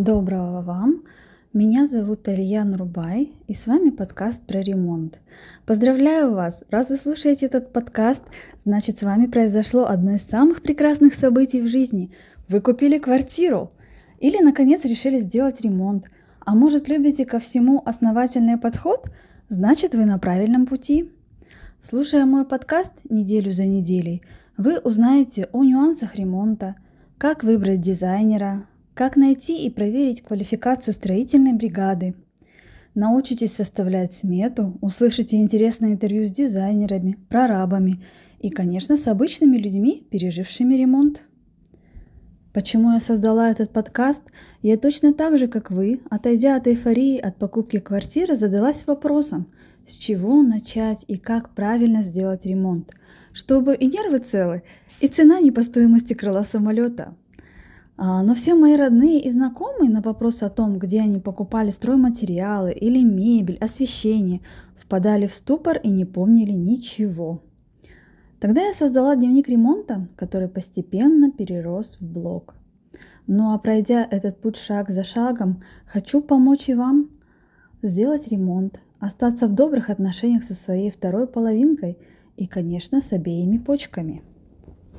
Доброго вам! Меня зовут Илья Нурбай, и с вами подкаст про ремонт. Поздравляю вас! Раз вы слушаете этот подкаст, значит с вами произошло одно из самых прекрасных событий в жизни. Вы купили квартиру или, наконец, решили сделать ремонт. А может, любите ко всему основательный подход? Значит, вы на правильном пути. Слушая мой подкаст неделю за неделей, вы узнаете о нюансах ремонта, как выбрать дизайнера, как найти и проверить квалификацию строительной бригады? Научитесь составлять смету, услышите интересное интервью с дизайнерами, прорабами и, конечно, с обычными людьми, пережившими ремонт. Почему я создала этот подкаст? Я точно так же, как вы, отойдя от эйфории от покупки квартиры, задалась вопросом, с чего начать и как правильно сделать ремонт, чтобы и нервы целы, и цена не по стоимости крыла самолета – но все мои родные и знакомые на вопрос о том, где они покупали стройматериалы или мебель, освещение, впадали в ступор и не помнили ничего. Тогда я создала дневник ремонта, который постепенно перерос в блог. Ну а пройдя этот путь шаг за шагом, хочу помочь и вам сделать ремонт, остаться в добрых отношениях со своей второй половинкой и, конечно, с обеими почками –